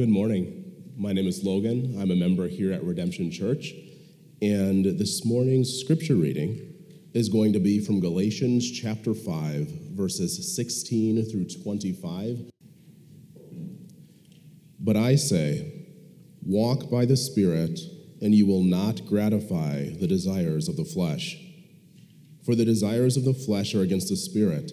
Good morning. My name is Logan. I'm a member here at Redemption Church. And this morning's scripture reading is going to be from Galatians chapter 5, verses 16 through 25. But I say, walk by the Spirit, and you will not gratify the desires of the flesh. For the desires of the flesh are against the Spirit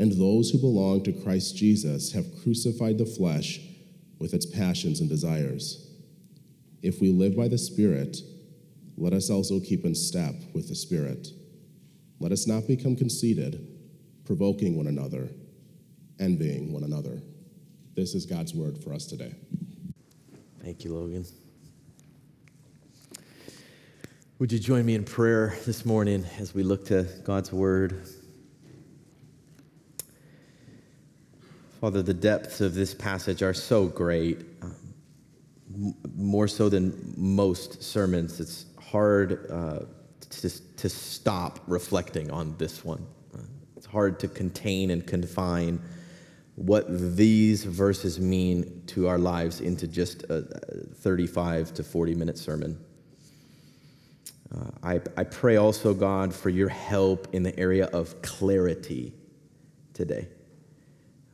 and those who belong to Christ Jesus have crucified the flesh with its passions and desires. If we live by the Spirit, let us also keep in step with the Spirit. Let us not become conceited, provoking one another, envying one another. This is God's word for us today. Thank you, Logan. Would you join me in prayer this morning as we look to God's word? Father, the depths of this passage are so great, um, more so than most sermons. It's hard uh, to, to stop reflecting on this one. Uh, it's hard to contain and confine what these verses mean to our lives into just a 35 to 40 minute sermon. Uh, I, I pray also, God, for your help in the area of clarity today.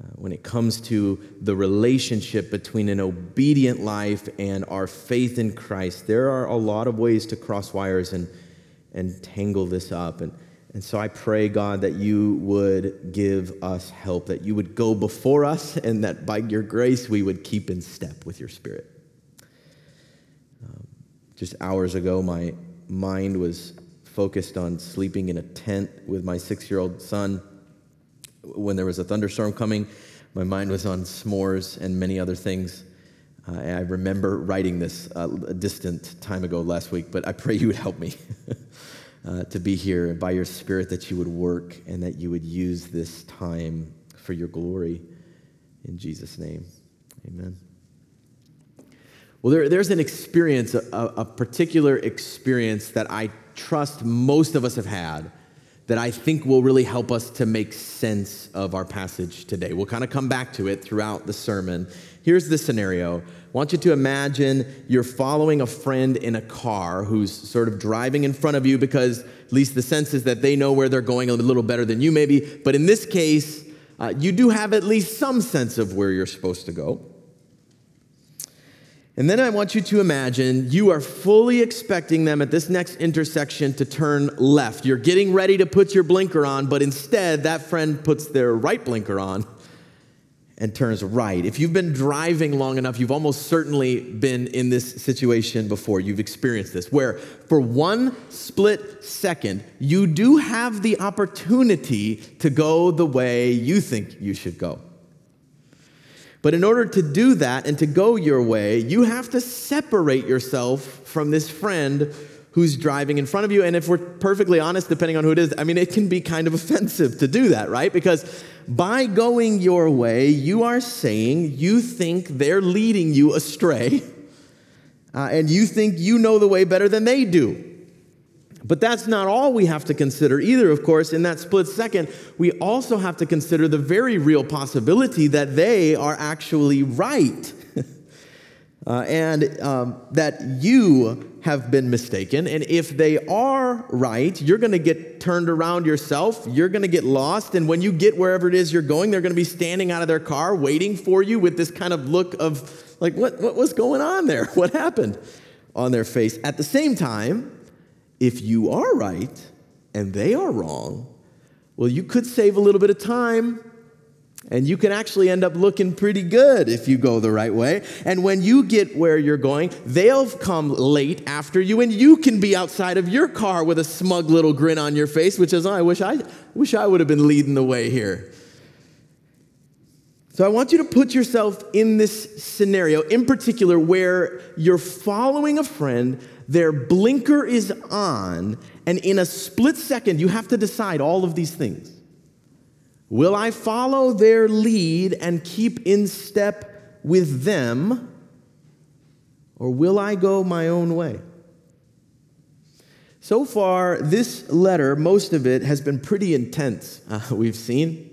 Uh, when it comes to the relationship between an obedient life and our faith in Christ, there are a lot of ways to cross wires and, and tangle this up. And, and so I pray, God, that you would give us help, that you would go before us, and that by your grace we would keep in step with your Spirit. Um, just hours ago, my mind was focused on sleeping in a tent with my six year old son when there was a thunderstorm coming, my mind was on s'mores and many other things. Uh, I remember writing this uh, a distant time ago last week, but I pray you would help me uh, to be here and by your Spirit that you would work and that you would use this time for your glory. In Jesus' name, amen. Well, there, there's an experience, a, a particular experience that I trust most of us have had that I think will really help us to make sense of our passage today. We'll kind of come back to it throughout the sermon. Here's the scenario. I want you to imagine you're following a friend in a car who's sort of driving in front of you because at least the sense is that they know where they're going a little better than you maybe. But in this case, uh, you do have at least some sense of where you're supposed to go. And then I want you to imagine you are fully expecting them at this next intersection to turn left. You're getting ready to put your blinker on, but instead, that friend puts their right blinker on and turns right. If you've been driving long enough, you've almost certainly been in this situation before. You've experienced this, where for one split second, you do have the opportunity to go the way you think you should go. But in order to do that and to go your way, you have to separate yourself from this friend who's driving in front of you. And if we're perfectly honest, depending on who it is, I mean, it can be kind of offensive to do that, right? Because by going your way, you are saying you think they're leading you astray, uh, and you think you know the way better than they do. But that's not all we have to consider either, of course. In that split second, we also have to consider the very real possibility that they are actually right. uh, and um, that you have been mistaken. And if they are right, you're going to get turned around yourself. You're going to get lost. And when you get wherever it is you're going, they're going to be standing out of their car waiting for you with this kind of look of like, what, what was going on there? What happened on their face? At the same time, if you are right and they are wrong, well, you could save a little bit of time and you can actually end up looking pretty good if you go the right way. And when you get where you're going, they'll come late after you, and you can be outside of your car with a smug little grin on your face, which is, oh, I wish I wish I would have been leading the way here. So I want you to put yourself in this scenario, in particular, where you're following a friend, their blinker is on, and in a split second, you have to decide all of these things. Will I follow their lead and keep in step with them, or will I go my own way? So far, this letter, most of it, has been pretty intense, uh, we've seen.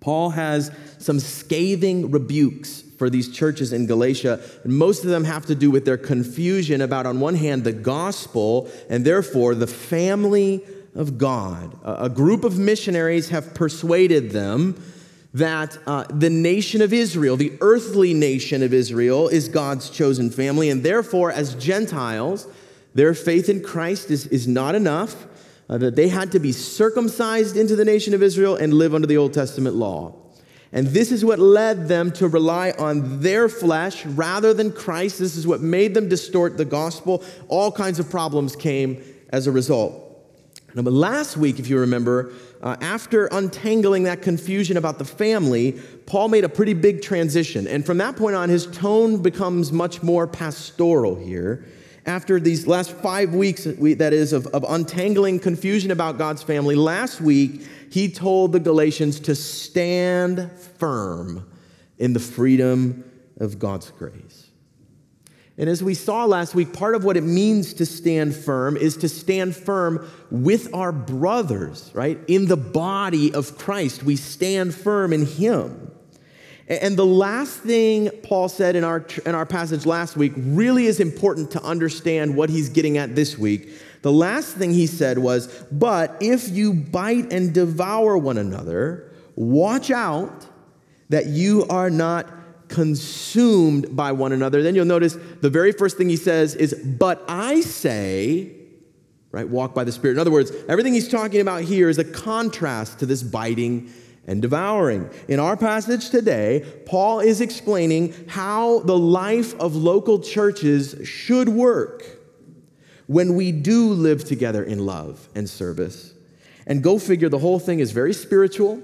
Paul has some scathing rebukes for these churches in Galatia. Most of them have to do with their confusion about, on one hand, the gospel and therefore the family of God. A group of missionaries have persuaded them that uh, the nation of Israel, the earthly nation of Israel, is God's chosen family, and therefore, as Gentiles, their faith in Christ is, is not enough, uh, that they had to be circumcised into the nation of Israel and live under the Old Testament law. And this is what led them to rely on their flesh rather than Christ. This is what made them distort the gospel. All kinds of problems came as a result. Now, but last week, if you remember, uh, after untangling that confusion about the family, Paul made a pretty big transition. And from that point on, his tone becomes much more pastoral here. After these last five weeks, that is, of, of untangling confusion about God's family, last week, he told the Galatians to stand firm in the freedom of God's grace. And as we saw last week, part of what it means to stand firm is to stand firm with our brothers, right? In the body of Christ, we stand firm in Him. And the last thing Paul said in our, in our passage last week really is important to understand what he's getting at this week. The last thing he said was, But if you bite and devour one another, watch out that you are not consumed by one another. Then you'll notice the very first thing he says is, But I say, right, walk by the Spirit. In other words, everything he's talking about here is a contrast to this biting and devouring. In our passage today, Paul is explaining how the life of local churches should work when we do live together in love and service. And go figure, the whole thing is very spiritual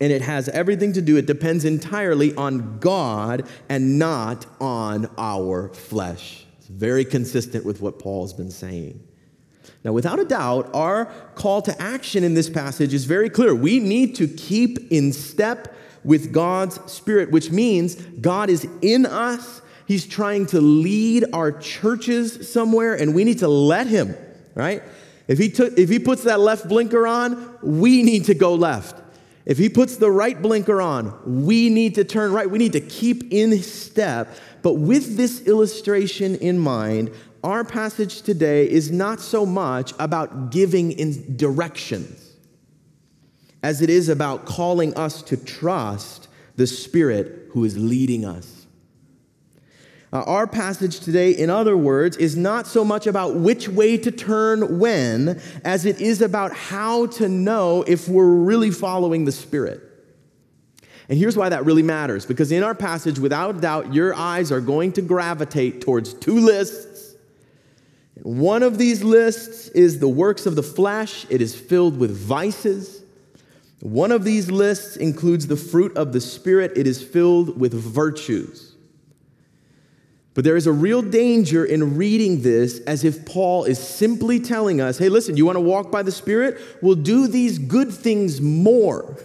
and it has everything to do, it depends entirely on God and not on our flesh. It's very consistent with what Paul's been saying. Now, without a doubt, our call to action in this passage is very clear. We need to keep in step with God's Spirit, which means God is in us. He's trying to lead our churches somewhere, and we need to let Him, right? If he, took, if he puts that left blinker on, we need to go left. If he puts the right blinker on, we need to turn right. We need to keep in step. But with this illustration in mind, our passage today is not so much about giving in directions as it is about calling us to trust the Spirit who is leading us. Uh, our passage today, in other words, is not so much about which way to turn when, as it is about how to know if we're really following the Spirit. And here's why that really matters because in our passage, without doubt, your eyes are going to gravitate towards two lists. One of these lists is the works of the flesh, it is filled with vices. One of these lists includes the fruit of the Spirit, it is filled with virtues. But there is a real danger in reading this as if Paul is simply telling us, hey, listen, you want to walk by the Spirit? We'll do these good things more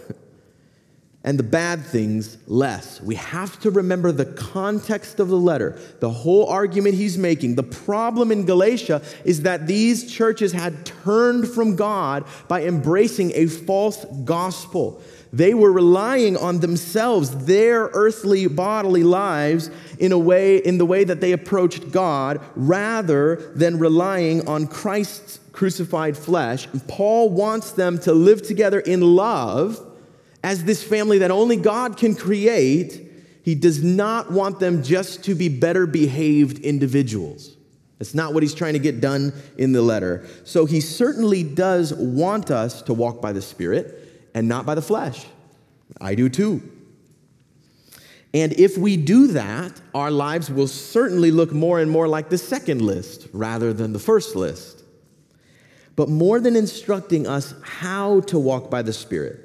and the bad things less. We have to remember the context of the letter, the whole argument he's making. The problem in Galatia is that these churches had turned from God by embracing a false gospel. They were relying on themselves, their earthly bodily lives, in a way, in the way that they approached God, rather than relying on Christ's crucified flesh. And Paul wants them to live together in love as this family that only God can create. he does not want them just to be better behaved individuals. That's not what he's trying to get done in the letter. So he certainly does want us to walk by the Spirit and not by the flesh. I do too. And if we do that, our lives will certainly look more and more like the second list rather than the first list. But more than instructing us how to walk by the Spirit,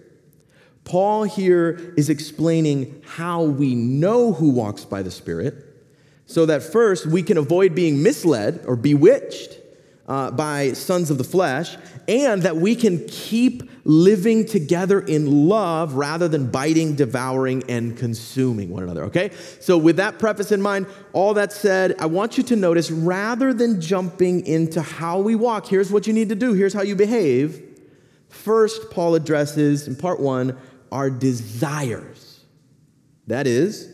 Paul here is explaining how we know who walks by the Spirit so that first we can avoid being misled or bewitched uh, by sons of the flesh, and that we can keep living together in love rather than biting, devouring, and consuming one another. Okay? So, with that preface in mind, all that said, I want you to notice rather than jumping into how we walk, here's what you need to do, here's how you behave. First, Paul addresses in part one our desires. That is,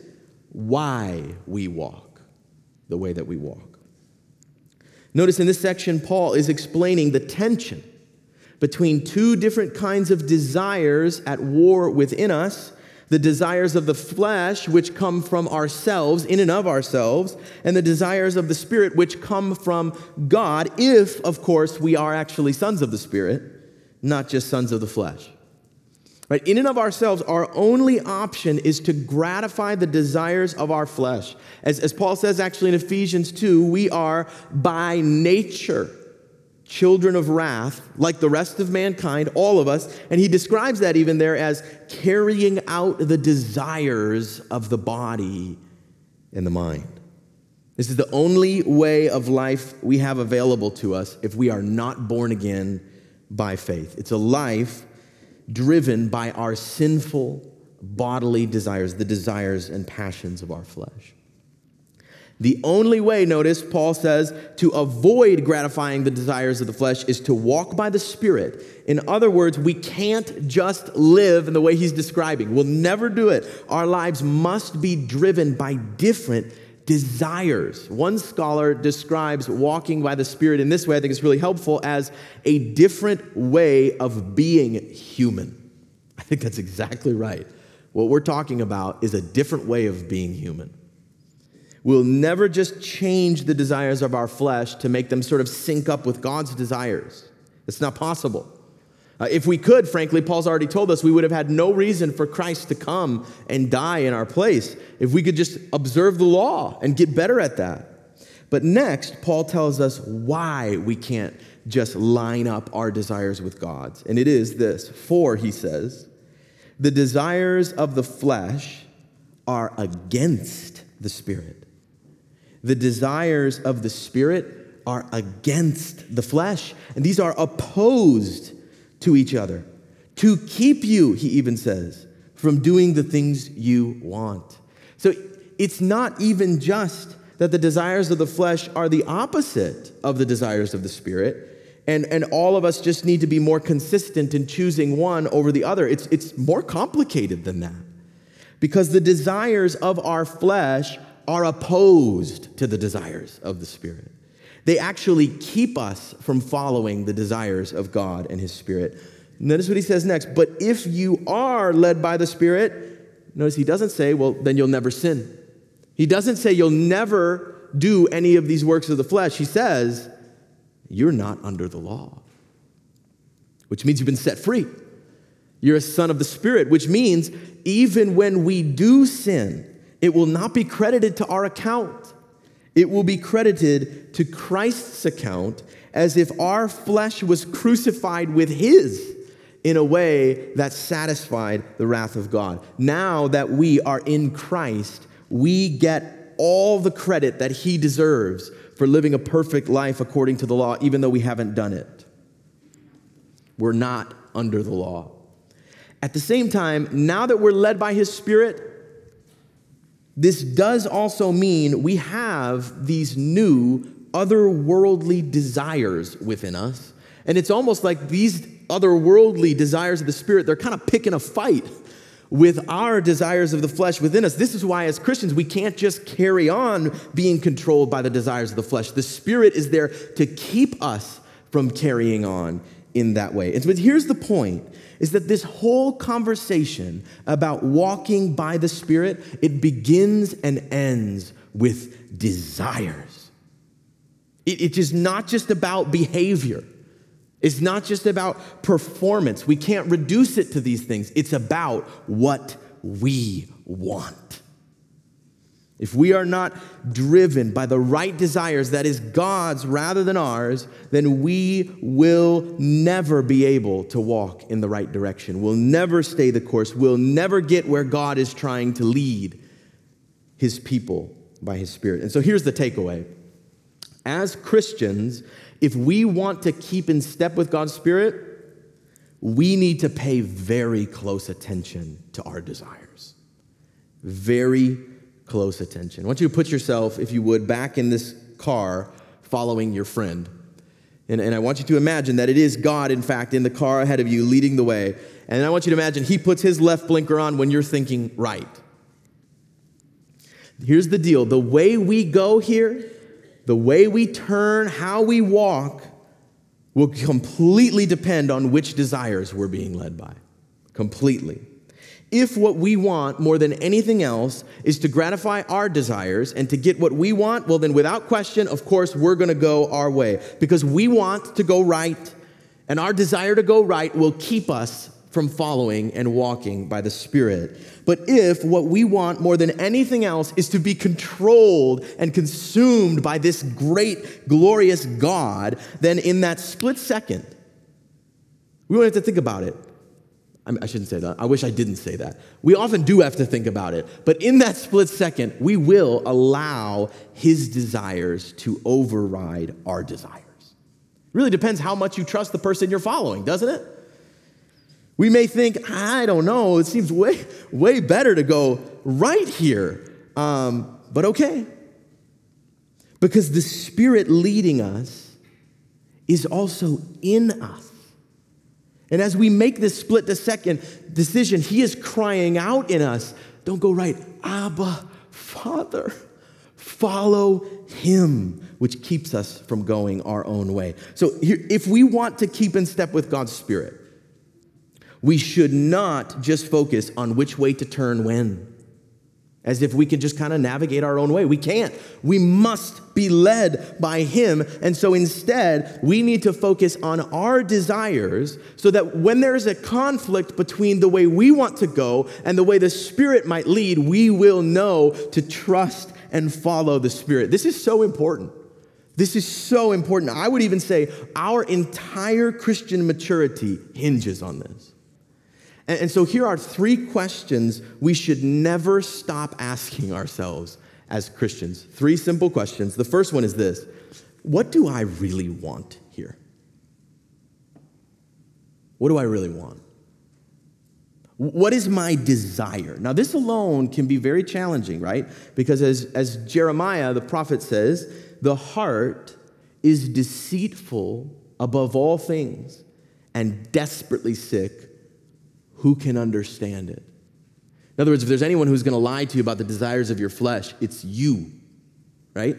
why we walk the way that we walk. Notice in this section, Paul is explaining the tension between two different kinds of desires at war within us the desires of the flesh, which come from ourselves, in and of ourselves, and the desires of the Spirit, which come from God, if, of course, we are actually sons of the Spirit, not just sons of the flesh. Right? In and of ourselves, our only option is to gratify the desires of our flesh. As, as Paul says actually in Ephesians 2, we are by nature children of wrath, like the rest of mankind, all of us. And he describes that even there as carrying out the desires of the body and the mind. This is the only way of life we have available to us if we are not born again by faith. It's a life driven by our sinful bodily desires, the desires and passions of our flesh. The only way, notice, Paul says, to avoid gratifying the desires of the flesh is to walk by the Spirit. In other words, we can't just live in the way he's describing. We'll never do it. Our lives must be driven by different desires. One scholar describes walking by the Spirit in this way, I think it's really helpful, as a different way of being human. I think that's exactly right. What we're talking about is a different way of being human. We'll never just change the desires of our flesh to make them sort of sync up with God's desires. It's not possible. Uh, if we could, frankly, Paul's already told us we would have had no reason for Christ to come and die in our place if we could just observe the law and get better at that. But next, Paul tells us why we can't just line up our desires with God's. And it is this For, he says, the desires of the flesh are against the Spirit the desires of the Spirit are against the flesh, and these are opposed to each other. To keep you, he even says, from doing the things you want. So it's not even just that the desires of the flesh are the opposite of the desires of the Spirit. And, and all of us just need to be more consistent in choosing one over the other. It's, it's more complicated than that. Because the desires of our flesh are opposed to the desires of the Spirit. They actually keep us from following the desires of God and His Spirit. Notice what he says next. But if you are led by the Spirit, notice he doesn't say, well, then you'll never sin. He doesn't say you'll never do any of these works of the flesh. He says, you're not under the law, which means you've been set free. You're a son of the Spirit, which means even when we do sin, it will not be credited to our account. It will be credited to Christ's account as if our flesh was crucified with his in a way that satisfied the wrath of God. Now that we are in Christ, we get all the credit that he deserves for living a perfect life according to the law, even though we haven't done it. We're not under the law. At the same time, now that we're led by his Spirit, this does also mean we have these new otherworldly desires within us. And it's almost like these otherworldly desires of the Spirit, they're kind of picking a fight with our desires of the flesh within us. This is why, as Christians, we can't just carry on being controlled by the desires of the flesh. The Spirit is there to keep us from carrying on in that way. And, but here's the point is that this whole conversation about walking by the Spirit, it begins and ends with desires. It, it's not just about behavior. It's not just about performance. We can't reduce it to these things. It's about what we want. If we are not driven by the right desires, that is God's rather than ours, then we will never be able to walk in the right direction. We'll never stay the course. We'll never get where God is trying to lead his people by his Spirit. And so here's the takeaway as Christians, if we want to keep in step with God's Spirit, we need to pay very close attention to our desires. Very close attention. I want you to put yourself, if you would, back in this car following your friend. And, and I want you to imagine that it is God, in fact, in the car ahead of you leading the way. And I want you to imagine he puts his left blinker on when you're thinking right. Here's the deal the way we go here, the way we turn, how we walk, will completely depend on which desires we're being led by. Completely. If what we want more than anything else is to gratify our desires and to get what we want, well, then without question, of course, we're going to go our way because we want to go right, and our desire to go right will keep us from following and walking by the Spirit. But if what we want more than anything else is to be controlled and consumed by this great, glorious God, then in that split second, we don't have to think about it. I shouldn't say that. I wish I didn't say that. We often do have to think about it. But in that split second, we will allow his desires to override our desires. Really depends how much you trust the person you're following, doesn't it? We may think, I don't know, it seems way, way better to go right here. Um, but okay. Because the Spirit leading us is also in us. And as we make this split the second decision, He is crying out in us don't go right. Abba, Father, follow Him, which keeps us from going our own way. So, here, if we want to keep in step with God's Spirit, we should not just focus on which way to turn when, as if we could just kind of navigate our own way. We can't. We must be led by Him. And so instead, we need to focus on our desires so that when there is a conflict between the way we want to go and the way the Spirit might lead, we will know to trust and follow the Spirit. This is so important. This is so important. I would even say our entire Christian maturity hinges on this. And, and so here are three questions we should never stop asking ourselves as Christians. Three simple questions. The first one is this What do I really want here? What do I really want? What is my desire? Now, this alone can be very challenging, right? Because as, as Jeremiah, the prophet, says, the heart is deceitful above all things and desperately sick who can understand it? In other words, if there's anyone who's going to lie to you about the desires of your flesh, it's you, right?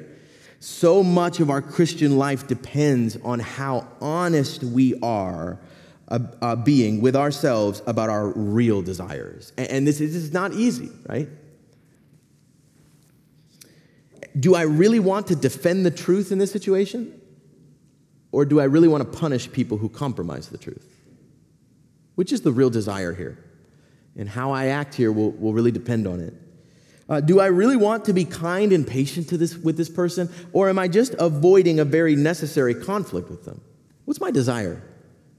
So much of our Christian life depends on how honest we are uh, uh, being with ourselves about our real desires. And, and this, is, this is not easy, right? Do I really want to defend the truth in this situation? Or do I really want to punish people who compromise the truth? Which is the real desire here? And how I act here will, will really depend on it. Uh, do I really want to be kind and patient to this, with this person? Or am I just avoiding a very necessary conflict with them? What's my desire?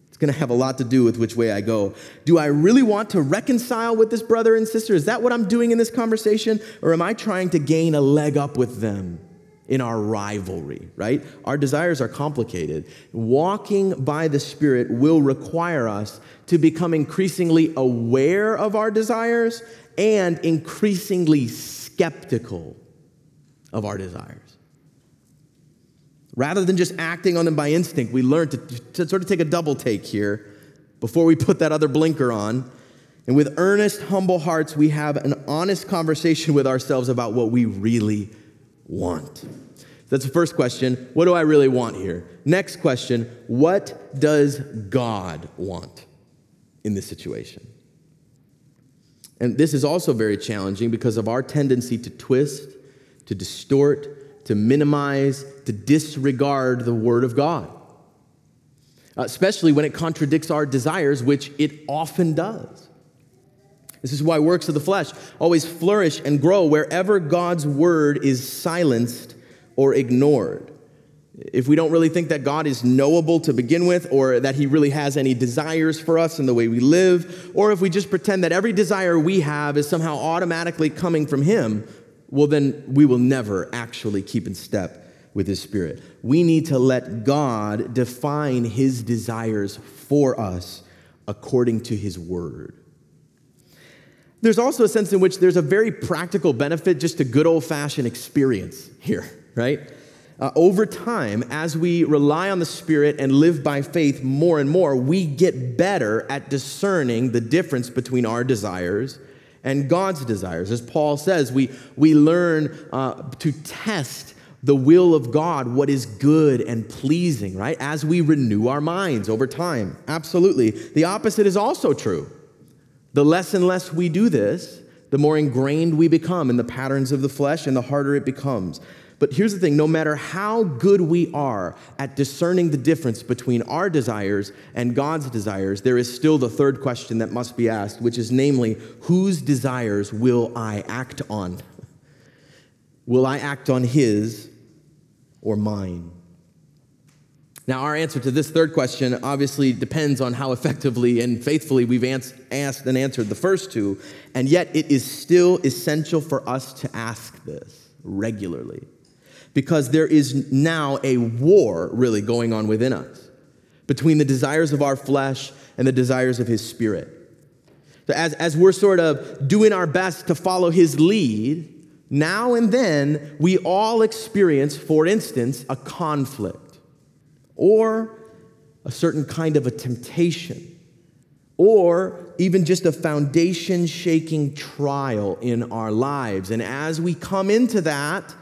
It's going to have a lot to do with which way I go. Do I really want to reconcile with this brother and sister? Is that what I'm doing in this conversation? Or am I trying to gain a leg up with them? In our rivalry, right? Our desires are complicated. Walking by the Spirit will require us to become increasingly aware of our desires and increasingly skeptical of our desires. Rather than just acting on them by instinct, we learn to, to sort of take a double take here before we put that other blinker on. And with earnest, humble hearts, we have an honest conversation with ourselves about what we really want. That's the first question. What do I really want here? Next question What does God want in this situation? And this is also very challenging because of our tendency to twist, to distort, to minimize, to disregard the Word of God, uh, especially when it contradicts our desires, which it often does. This is why works of the flesh always flourish and grow wherever God's Word is silenced or ignored if we don't really think that God is knowable to begin with, or that He really has any desires for us in the way we live, or if we just pretend that every desire we have is somehow automatically coming from Him, well, then we will never actually keep in step with His Spirit. We need to let God define His desires for us according to His Word. There's also a sense in which there's a very practical benefit just to good old fashioned experience here, right? uh, over time, as we rely on the Spirit and live by faith more and more, we get better at discerning the difference between our desires and God's desires. As Paul says, we, we learn uh, to test the will of God, what is good and pleasing, right? As we renew our minds over time. Absolutely. The opposite is also true. The less and less we do this, the more ingrained we become in the patterns of the flesh and the harder it becomes. But here's the thing no matter how good we are at discerning the difference between our desires and God's desires, there is still the third question that must be asked, which is namely, whose desires will I act on? Will I act on his or mine? Now, our answer to this third question obviously depends on how effectively and faithfully we've asked and answered the first two, and yet it is still essential for us to ask this regularly because there is now a war really going on within us between the desires of our flesh and the desires of his spirit. So as, as we're sort of doing our best to follow his lead, now and then we all experience, for instance, a conflict or a certain kind of a temptation or even just a foundation shaking trial in our lives. And as we come into that,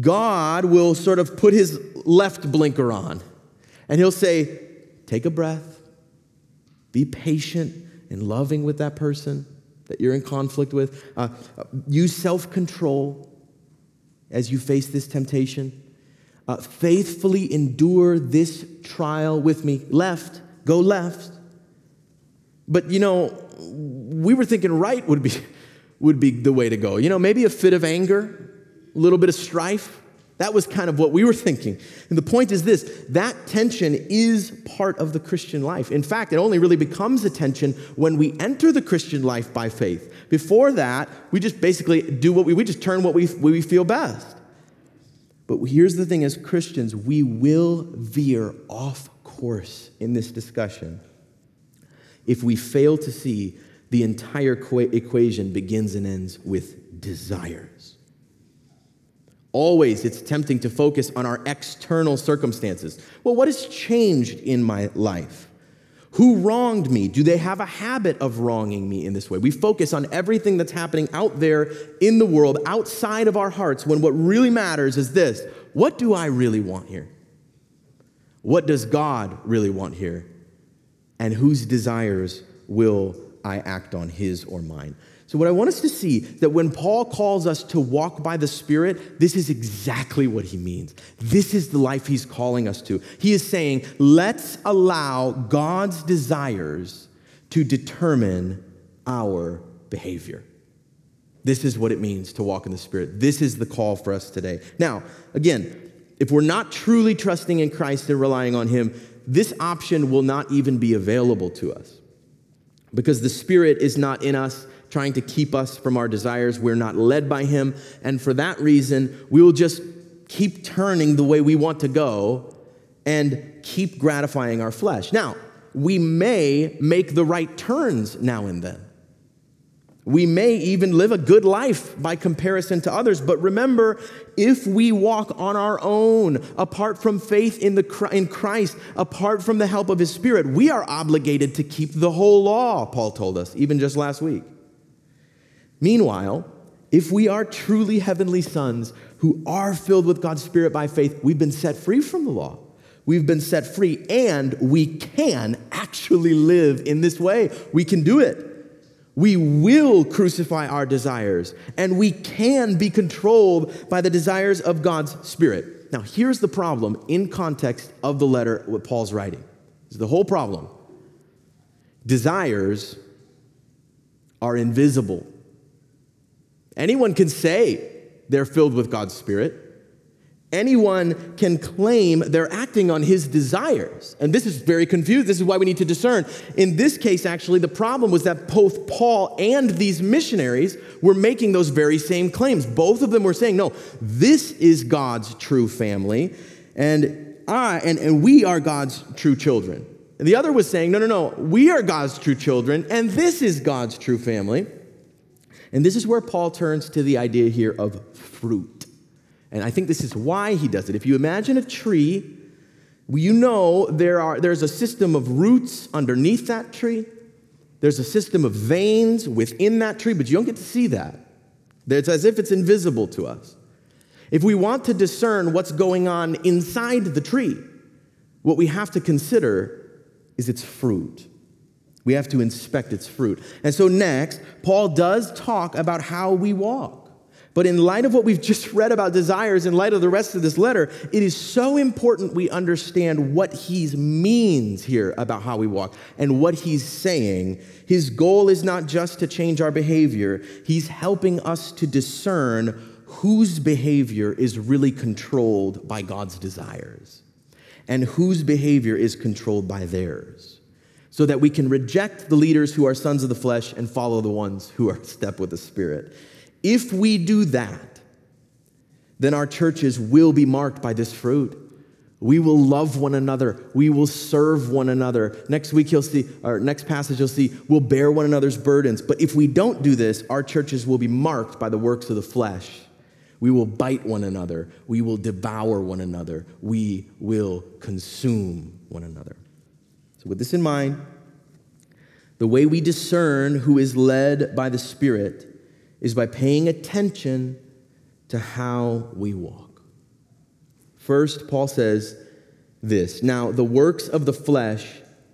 God will sort of put his left blinker on and he'll say, Take a breath, be patient and loving with that person that you're in conflict with. Uh, use self control as you face this temptation. Uh, faithfully endure this trial with me. Left, go left. But you know, we were thinking right would be, would be the way to go. You know, maybe a fit of anger, a little bit of strife. That was kind of what we were thinking. And the point is this that tension is part of the Christian life. In fact, it only really becomes a tension when we enter the Christian life by faith. Before that, we just basically do what we, we just turn what we, we feel best. But here's the thing as Christians, we will veer off course in this discussion if we fail to see the entire equation begins and ends with desires. Always, it's tempting to focus on our external circumstances. Well, what has changed in my life? Who wronged me? Do they have a habit of wronging me in this way? We focus on everything that's happening out there in the world, outside of our hearts, when what really matters is this what do I really want here? What does God really want here? And whose desires will I act on, his or mine? So, what I want us to see that when Paul calls us to walk by the Spirit, this is exactly what he means. This is the life he's calling us to. He is saying, let's allow God's desires to determine our behavior. This is what it means to walk in the Spirit. This is the call for us today. Now, again, if we're not truly trusting in Christ and relying on Him, this option will not even be available to us because the Spirit is not in us trying to keep us from our desires. We're not led by Him. And for that reason, we will just keep turning the way we want to go and keep gratifying our flesh. Now, we may make the right turns now and then. We may even live a good life by comparison to others, but remember, if we walk on our own, apart from faith in, the, in Christ, apart from the help of His Spirit, we are obligated to keep the whole law, Paul told us, even just last week. Meanwhile, if we are truly heavenly sons who are filled with God's Spirit by faith, we've been set free from the law. We've been set free, and we can actually live in this way. We can do it. We will crucify our desires, and we can be controlled by the desires of God's Spirit. Now, here's the problem in context of the letter what Paul's writing. This is the whole problem. Desires are invisible. Anyone can say they're filled with God's Spirit. Anyone can claim they're acting on his desires. And this is very confused. This is why we need to discern. In this case, actually, the problem was that both Paul and these missionaries were making those very same claims. Both of them were saying, no, this is God's true family, and I and, and we are God's true children. And the other was saying, no, no, no, we are God's true children, and this is God's true family. And this is where Paul turns to the idea here of fruit. And I think this is why he does it. If you imagine a tree, you know there are, there's a system of roots underneath that tree, there's a system of veins within that tree, but you don't get to see that. It's as if it's invisible to us. If we want to discern what's going on inside the tree, what we have to consider is its fruit. We have to inspect its fruit. And so, next, Paul does talk about how we walk. But in light of what we've just read about desires, in light of the rest of this letter, it is so important we understand what he means here about how we walk and what he's saying. His goal is not just to change our behavior, he's helping us to discern whose behavior is really controlled by God's desires and whose behavior is controlled by theirs, so that we can reject the leaders who are sons of the flesh and follow the ones who are step with the Spirit. If we do that, then our churches will be marked by this fruit. We will love one another. We will serve one another. Next week, you'll see, or next passage, you'll see, we'll bear one another's burdens. But if we don't do this, our churches will be marked by the works of the flesh we will bite one another. We will devour one another. We will consume one another. So, with this in mind, the way we discern who is led by the Spirit is by paying attention to how we walk. First, Paul says this Now, the works of the flesh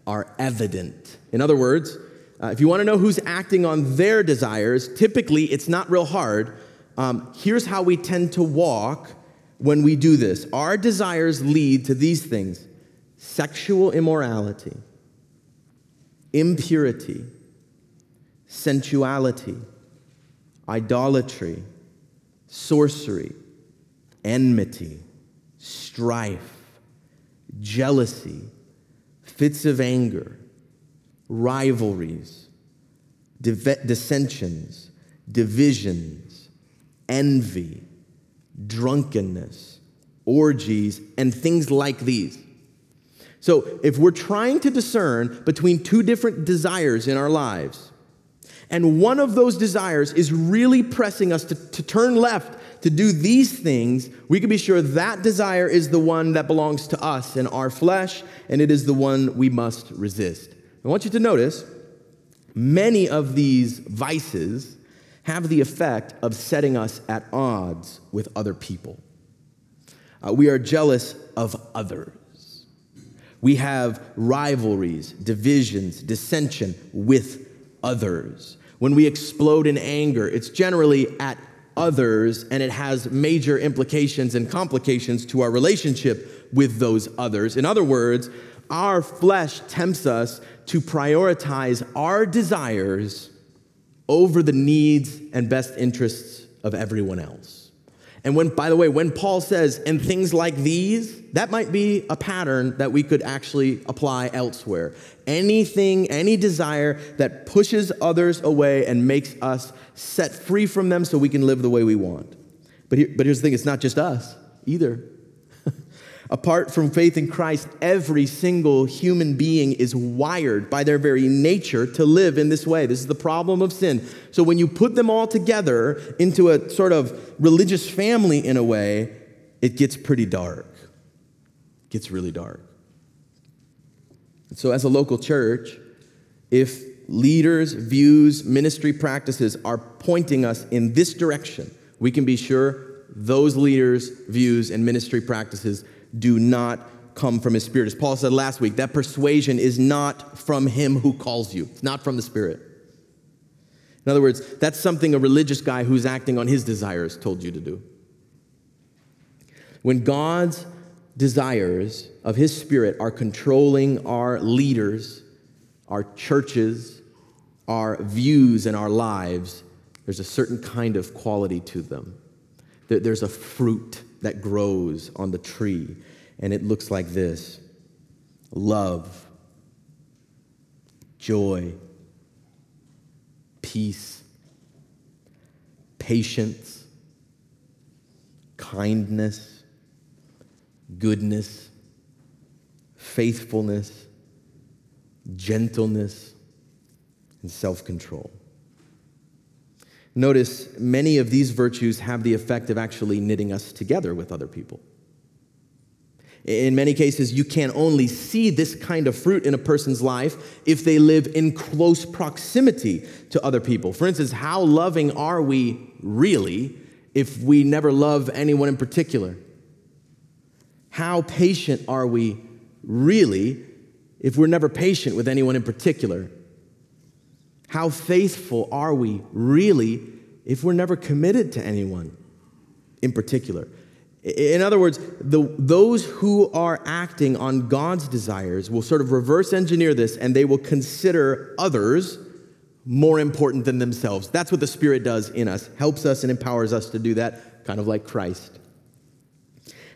are evident. In other words, uh, if you want to know who's acting on their desires, typically it's not real hard um, here's how we tend to walk when we do this our desires lead to these things sexual immorality, impurity, sensuality, idolatry, sorcery, enmity, strife, jealousy, fits of anger, rivalries, dissensions, divisions envy, drunkenness, orgies, and things like these. So, if we're trying to discern between two different desires in our lives, and one of those desires is really pressing us to, to turn left to do these things, we can be sure that desire is the one that belongs to us in our flesh, and it is the one we must resist. I want you to notice many of these vices have the effect of setting us at odds with other people. Uh, we are jealous of others. We have rivalries, divisions, dissension with others. When we explode in anger, it's generally at others and it has major implications and complications to our relationship with those others. In other words, our flesh tempts us to prioritize our desires over the needs and best interests of everyone else. And when, by the way, when Paul says, and things like these, that might be a pattern that we could actually apply elsewhere. Anything, any desire that pushes others away and makes us set free from them so we can live the way we want. But, here, but here's the thing it's not just us either. Apart from faith in Christ, every single human being is wired by their very nature to live in this way. This is the problem of sin. So when you put them all together into a sort of religious family in a way, it gets pretty dark. It gets really dark. So as a local church, if leaders, views, ministry practices are pointing us in this direction, we can be sure those leaders' views and ministry practices do not come from his spirit. As Paul said last week, that persuasion is not from him who calls you, it's not from the spirit. In other words, that's something a religious guy who's acting on his desires told you to do. When God's desires of his spirit are controlling our leaders, our churches, our views, and our lives, there's a certain kind of quality to them. There's a fruit that grows on the tree, and it looks like this love, joy, peace, patience, kindness, goodness, faithfulness, gentleness, and self control. Notice many of these virtues have the effect of actually knitting us together with other people. In many cases, you can only see this kind of fruit in a person's life if they live in close proximity to other people. For instance, how loving are we really if we never love anyone in particular? How patient are we really if we're never patient with anyone in particular? How faithful are we really if we're never committed to anyone in particular? In other words, the, those who are acting on God's desires will sort of reverse engineer this and they will consider others more important than themselves. That's what the Spirit does in us, helps us and empowers us to do that, kind of like Christ.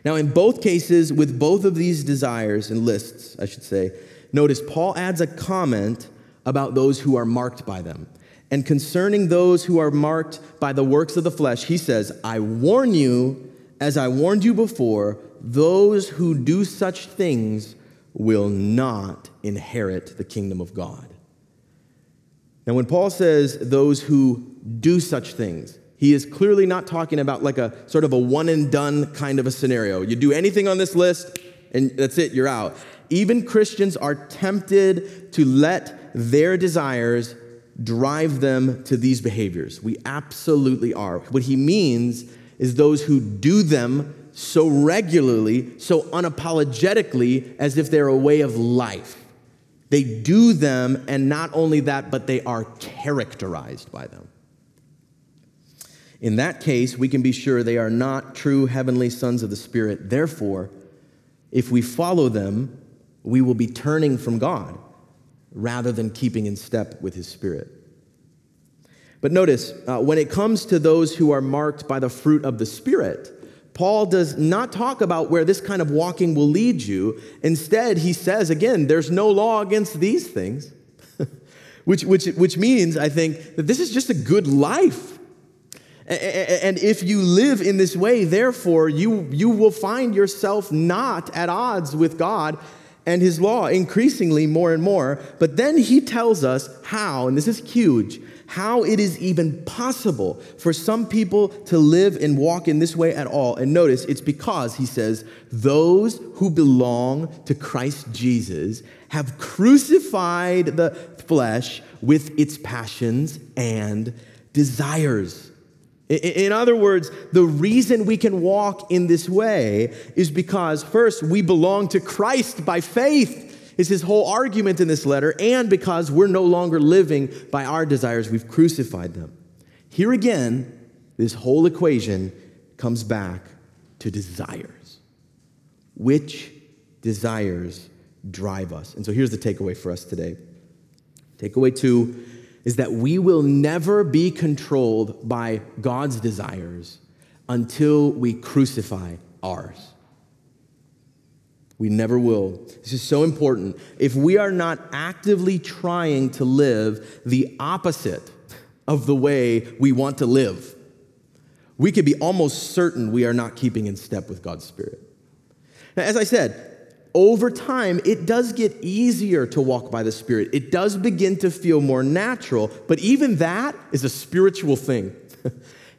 Now, in both cases, with both of these desires and lists, I should say, notice Paul adds a comment about those who are marked by them. And concerning those who are marked by the works of the flesh, he says, I warn you, as I warned you before, those who do such things will not inherit the kingdom of God. Now, when Paul says those who do such things, he is clearly not talking about like a sort of a one and done kind of a scenario. You do anything on this list, and that's it, you're out. Even Christians are tempted to let their desires drive them to these behaviors. We absolutely are. What he means is those who do them so regularly, so unapologetically, as if they're a way of life. They do them, and not only that, but they are characterized by them. In that case, we can be sure they are not true heavenly sons of the Spirit. Therefore, if we follow them, we will be turning from God rather than keeping in step with his spirit. But notice, uh, when it comes to those who are marked by the fruit of the Spirit, Paul does not talk about where this kind of walking will lead you. Instead, he says, again, there's no law against these things, which, which, which means, I think, that this is just a good life. And if you live in this way, therefore, you, you will find yourself not at odds with God and his law increasingly more and more. But then he tells us how, and this is huge, how it is even possible for some people to live and walk in this way at all. And notice it's because he says, those who belong to Christ Jesus have crucified the flesh with its passions and desires. In other words, the reason we can walk in this way is because, first, we belong to Christ by faith, is his whole argument in this letter, and because we're no longer living by our desires, we've crucified them. Here again, this whole equation comes back to desires. Which desires drive us? And so here's the takeaway for us today. Takeaway two is that we will never be controlled by God's desires until we crucify ours. We never will. This is so important. If we are not actively trying to live the opposite of the way we want to live, we could be almost certain we are not keeping in step with God's Spirit. Now, as I said, over time, it does get easier to walk by the Spirit. It does begin to feel more natural, but even that is a spiritual thing.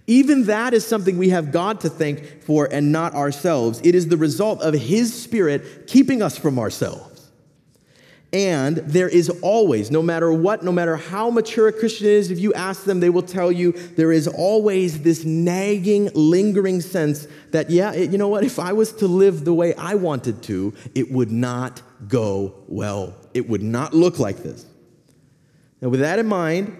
even that is something we have God to thank for and not ourselves. It is the result of His Spirit keeping us from ourselves. And there is always, no matter what, no matter how mature a Christian is, if you ask them, they will tell you there is always this nagging, lingering sense that, yeah, you know what, if I was to live the way I wanted to, it would not go well. It would not look like this. Now, with that in mind,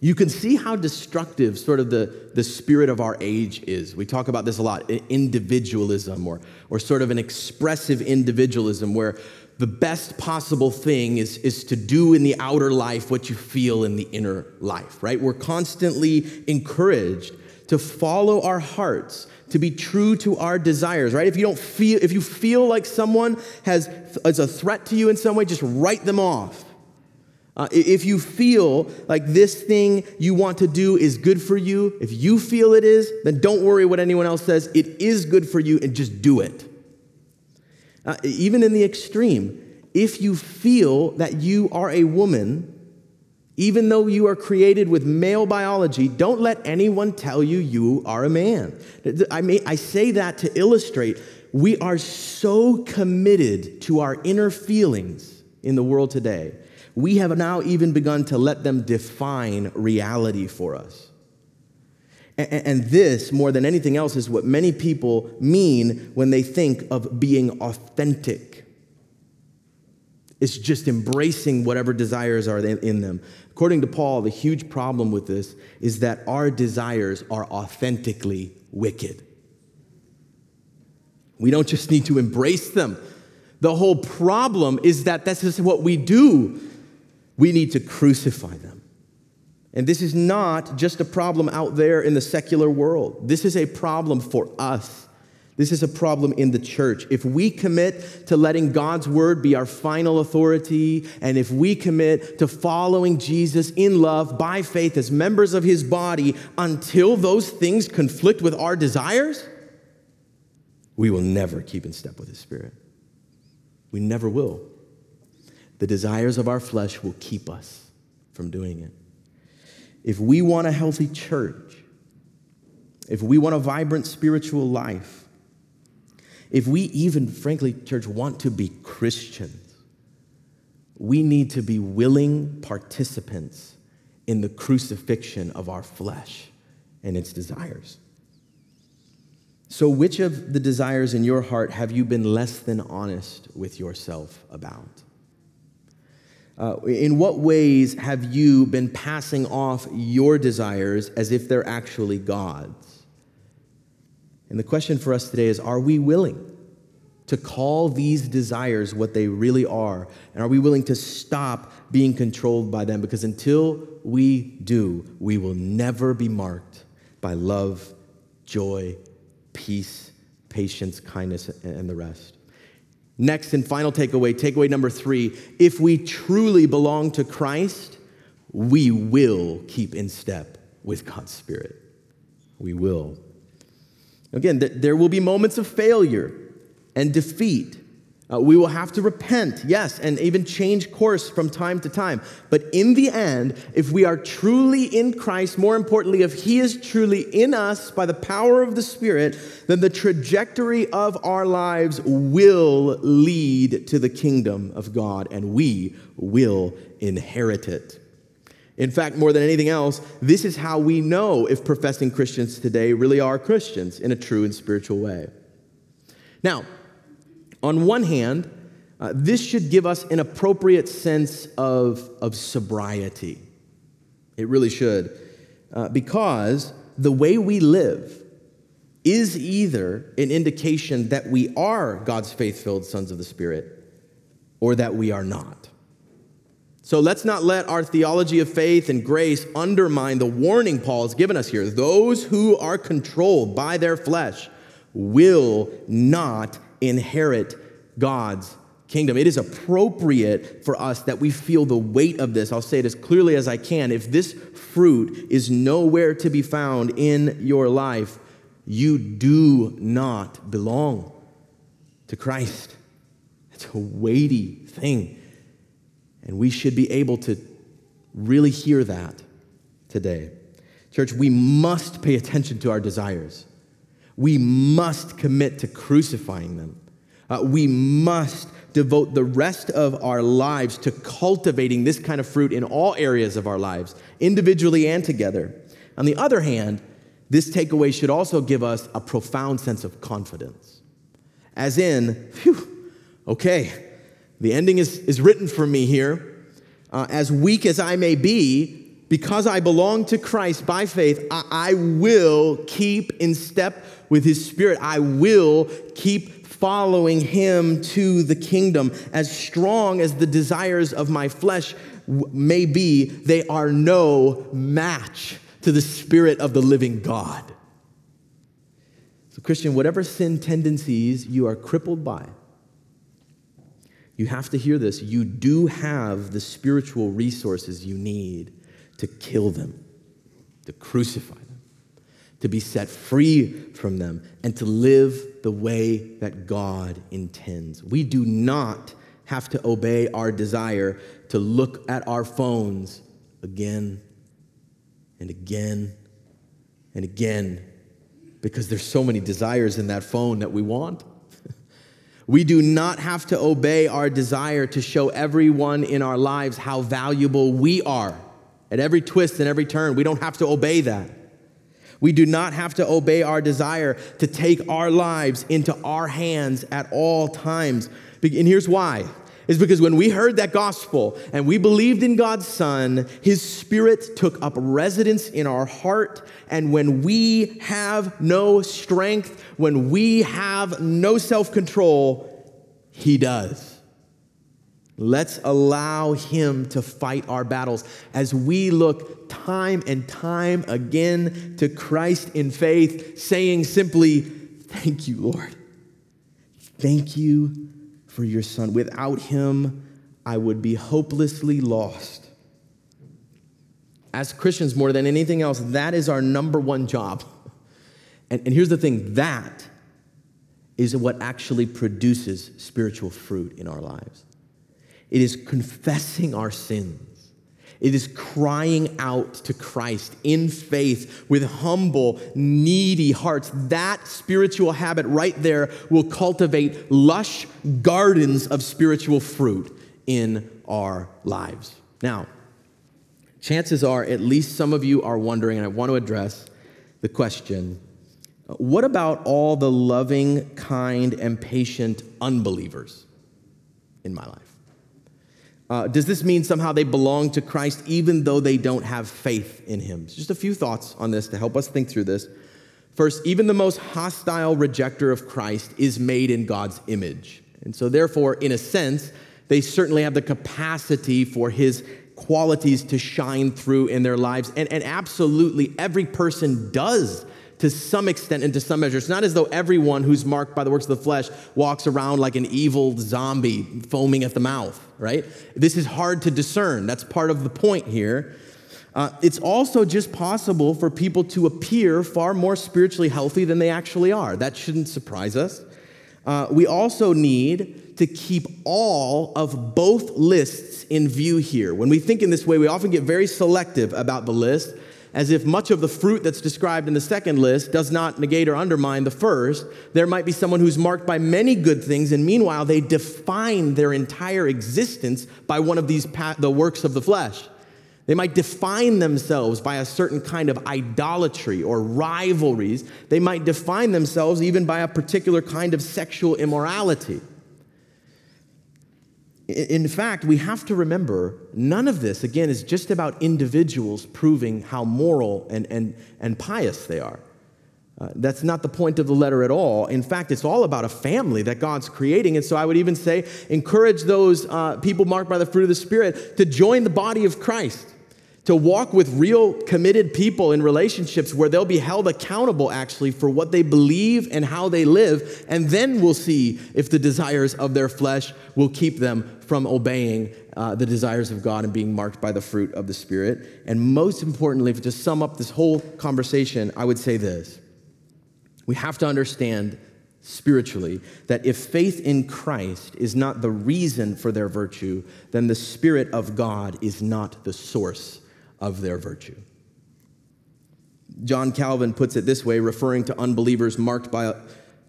you can see how destructive sort of the, the spirit of our age is. We talk about this a lot individualism or, or sort of an expressive individualism where the best possible thing is, is to do in the outer life what you feel in the inner life, right? We're constantly encouraged to follow our hearts, to be true to our desires, right? If you don't feel, if you feel like someone has is a threat to you in some way, just write them off. Uh, if you feel like this thing you want to do is good for you, if you feel it is, then don't worry what anyone else says. It is good for you and just do it. Uh, even in the extreme, if you feel that you are a woman, even though you are created with male biology, don't let anyone tell you you are a man. I, mean, I say that to illustrate we are so committed to our inner feelings in the world today. We have now even begun to let them define reality for us. And this, more than anything else, is what many people mean when they think of being authentic. It's just embracing whatever desires are in them. According to Paul, the huge problem with this is that our desires are authentically wicked. We don't just need to embrace them. The whole problem is that this is what we do. We need to crucify them. And this is not just a problem out there in the secular world. This is a problem for us. This is a problem in the church. If we commit to letting God's word be our final authority, and if we commit to following Jesus in love by faith as members of his body until those things conflict with our desires, we will never keep in step with his spirit. We never will. The desires of our flesh will keep us from doing it if we want a healthy church, if we want a vibrant spiritual life, if we even, frankly, church, want to be Christians, we need to be willing participants in the crucifixion of our flesh and its desires. So, which of the desires in your heart have you been less than honest with yourself about? Uh, in what ways have you been passing off your desires as if they're actually God's? And the question for us today is are we willing to call these desires what they really are? And are we willing to stop being controlled by them? Because until we do, we will never be marked by love, joy, peace, patience, kindness, and the rest. Next and final takeaway, takeaway number three if we truly belong to Christ, we will keep in step with God's Spirit. We will. Again, there will be moments of failure and defeat. Uh, we will have to repent, yes, and even change course from time to time. But in the end, if we are truly in Christ, more importantly, if He is truly in us by the power of the Spirit, then the trajectory of our lives will lead to the kingdom of God, and we will inherit it. In fact, more than anything else, this is how we know if professing Christians today really are Christians in a true and spiritual way. Now, on one hand, uh, this should give us an appropriate sense of, of sobriety. It really should. Uh, because the way we live is either an indication that we are God's faith filled sons of the Spirit or that we are not. So let's not let our theology of faith and grace undermine the warning Paul has given us here. Those who are controlled by their flesh will not inherit God's kingdom. It is appropriate for us that we feel the weight of this. I'll say it as clearly as I can. If this fruit is nowhere to be found in your life, you do not belong to Christ. It's a weighty thing. And we should be able to really hear that today. Church, we must pay attention to our desires. We must commit to crucifying them. Uh, we must devote the rest of our lives to cultivating this kind of fruit in all areas of our lives, individually and together. On the other hand, this takeaway should also give us a profound sense of confidence. As in, phew, okay, the ending is, is written for me here. Uh, as weak as I may be, because I belong to Christ by faith, I, I will keep in step with his spirit. I will keep following him to the kingdom. As strong as the desires of my flesh may be, they are no match to the spirit of the living God. So, Christian, whatever sin tendencies you are crippled by, you have to hear this. You do have the spiritual resources you need to kill them, to crucify them to be set free from them, and to live the way that God intends. We do not have to obey our desire to look at our phones again and again and again because there's so many desires in that phone that we want. We do not have to obey our desire to show everyone in our lives how valuable we are. At every twist and every turn, we don't have to obey that. We do not have to obey our desire to take our lives into our hands at all times. And here's why is because when we heard that gospel and we believed in God's Son, His Spirit took up residence in our heart. And when we have no strength, when we have no self control, He does. Let's allow Him to fight our battles as we look time and time again to Christ in faith, saying simply, Thank you, Lord. Thank you for your Son. Without Him, I would be hopelessly lost. As Christians, more than anything else, that is our number one job. And, and here's the thing that is what actually produces spiritual fruit in our lives. It is confessing our sins. It is crying out to Christ in faith with humble, needy hearts. That spiritual habit right there will cultivate lush gardens of spiritual fruit in our lives. Now, chances are at least some of you are wondering, and I want to address the question what about all the loving, kind, and patient unbelievers in my life? Uh, does this mean somehow they belong to Christ even though they don't have faith in Him? Just a few thoughts on this to help us think through this. First, even the most hostile rejecter of Christ is made in God's image. And so, therefore, in a sense, they certainly have the capacity for His qualities to shine through in their lives. And, and absolutely every person does to some extent and to some measure. It's not as though everyone who's marked by the works of the flesh walks around like an evil zombie foaming at the mouth, right? This is hard to discern. That's part of the point here. Uh, it's also just possible for people to appear far more spiritually healthy than they actually are. That shouldn't surprise us. Uh, we also need to keep all of both lists in view here. When we think in this way, we often get very selective about the list as if much of the fruit that's described in the second list does not negate or undermine the first. There might be someone who's marked by many good things, and meanwhile, they define their entire existence by one of these, the works of the flesh. They might define themselves by a certain kind of idolatry or rivalries. They might define themselves even by a particular kind of sexual immorality. In fact, we have to remember none of this, again, is just about individuals proving how moral and, and, and pious they are. Uh, that's not the point of the letter at all. In fact, it's all about a family that God's creating. And so I would even say, encourage those uh, people marked by the fruit of the Spirit to join the body of Christ to walk with real committed people in relationships where they'll be held accountable actually for what they believe and how they live. And then we'll see if the desires of their flesh will keep them from obeying uh, the desires of God and being marked by the fruit of the Spirit. And most importantly, to sum up this whole conversation, I would say this we have to understand spiritually that if faith in Christ is not the reason for their virtue, then the Spirit of God is not the source of their virtue. John Calvin puts it this way, referring to unbelievers marked by a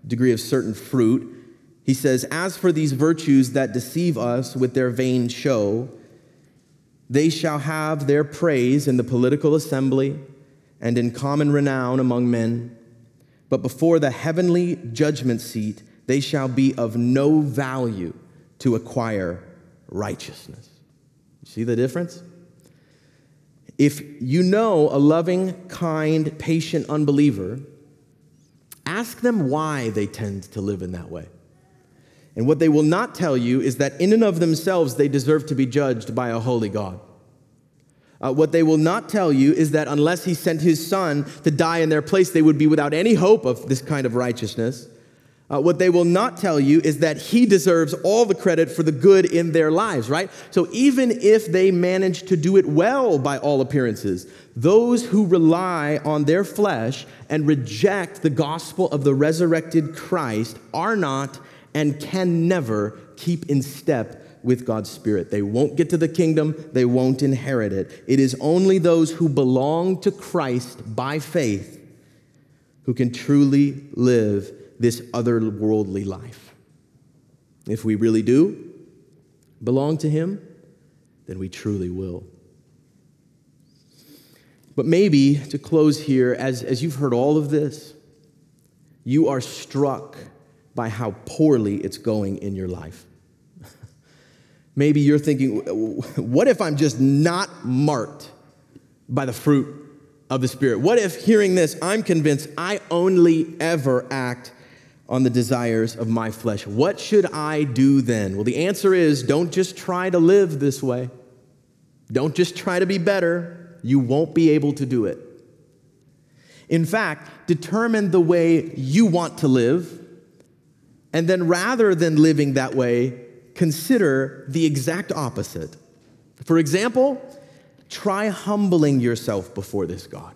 degree of certain fruit. He says, As for these virtues that deceive us with their vain show, they shall have their praise in the political assembly and in common renown among men. But before the heavenly judgment seat, they shall be of no value to acquire righteousness. See the difference? If you know a loving, kind, patient unbeliever, ask them why they tend to live in that way. And what they will not tell you is that in and of themselves, they deserve to be judged by a holy God. Uh, what they will not tell you is that unless he sent his son to die in their place, they would be without any hope of this kind of righteousness. Uh, what they will not tell you is that he deserves all the credit for the good in their lives, right? So even if they manage to do it well by all appearances, those who rely on their flesh and reject the gospel of the resurrected Christ are not and can never keep in step with God's Spirit. They won't get to the kingdom, they won't inherit it. It is only those who belong to Christ by faith who can truly live this otherworldly life. If we really do belong to Him, then we truly will. But maybe to close here, as, as you've heard all of this, you are struck by how poorly it's going in your life. Maybe you're thinking, what if I'm just not marked by the fruit of the Spirit? What if hearing this, I'm convinced I only ever act on the desires of my flesh? What should I do then? Well, the answer is don't just try to live this way, don't just try to be better. You won't be able to do it. In fact, determine the way you want to live, and then rather than living that way, consider the exact opposite. For example, try humbling yourself before this God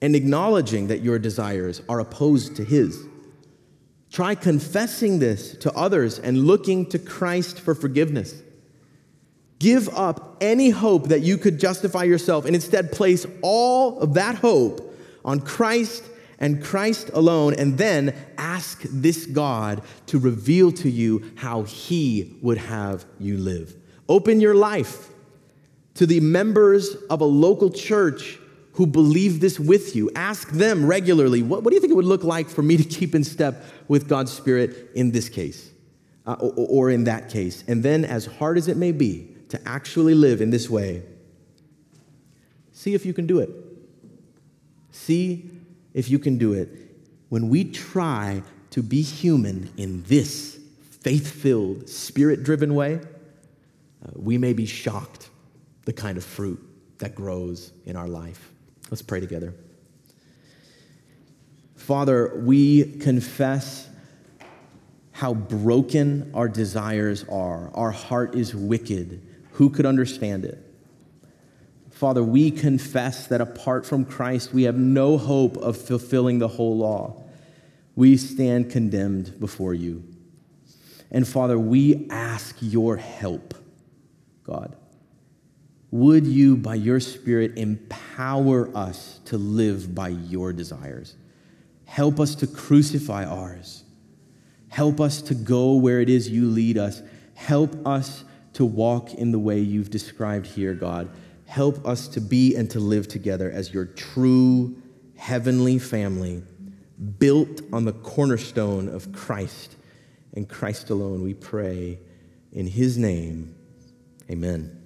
and acknowledging that your desires are opposed to His. Try confessing this to others and looking to Christ for forgiveness. Give up any hope that you could justify yourself and instead place all of that hope on Christ and Christ alone, and then ask this God to reveal to you how He would have you live. Open your life to the members of a local church who believe this with you. Ask them regularly, what, what do you think it would look like for me to keep in step with God's Spirit in this case uh, or, or in that case? And then, as hard as it may be to actually live in this way, see if you can do it. See if you can do it, when we try to be human in this faith filled, spirit driven way, uh, we may be shocked the kind of fruit that grows in our life. Let's pray together. Father, we confess how broken our desires are. Our heart is wicked. Who could understand it? Father, we confess that apart from Christ, we have no hope of fulfilling the whole law. We stand condemned before you. And Father, we ask your help, God. Would you, by your Spirit, empower us to live by your desires? Help us to crucify ours. Help us to go where it is you lead us. Help us to walk in the way you've described here, God. Help us to be and to live together as your true heavenly family, built on the cornerstone of Christ and Christ alone. We pray in his name. Amen.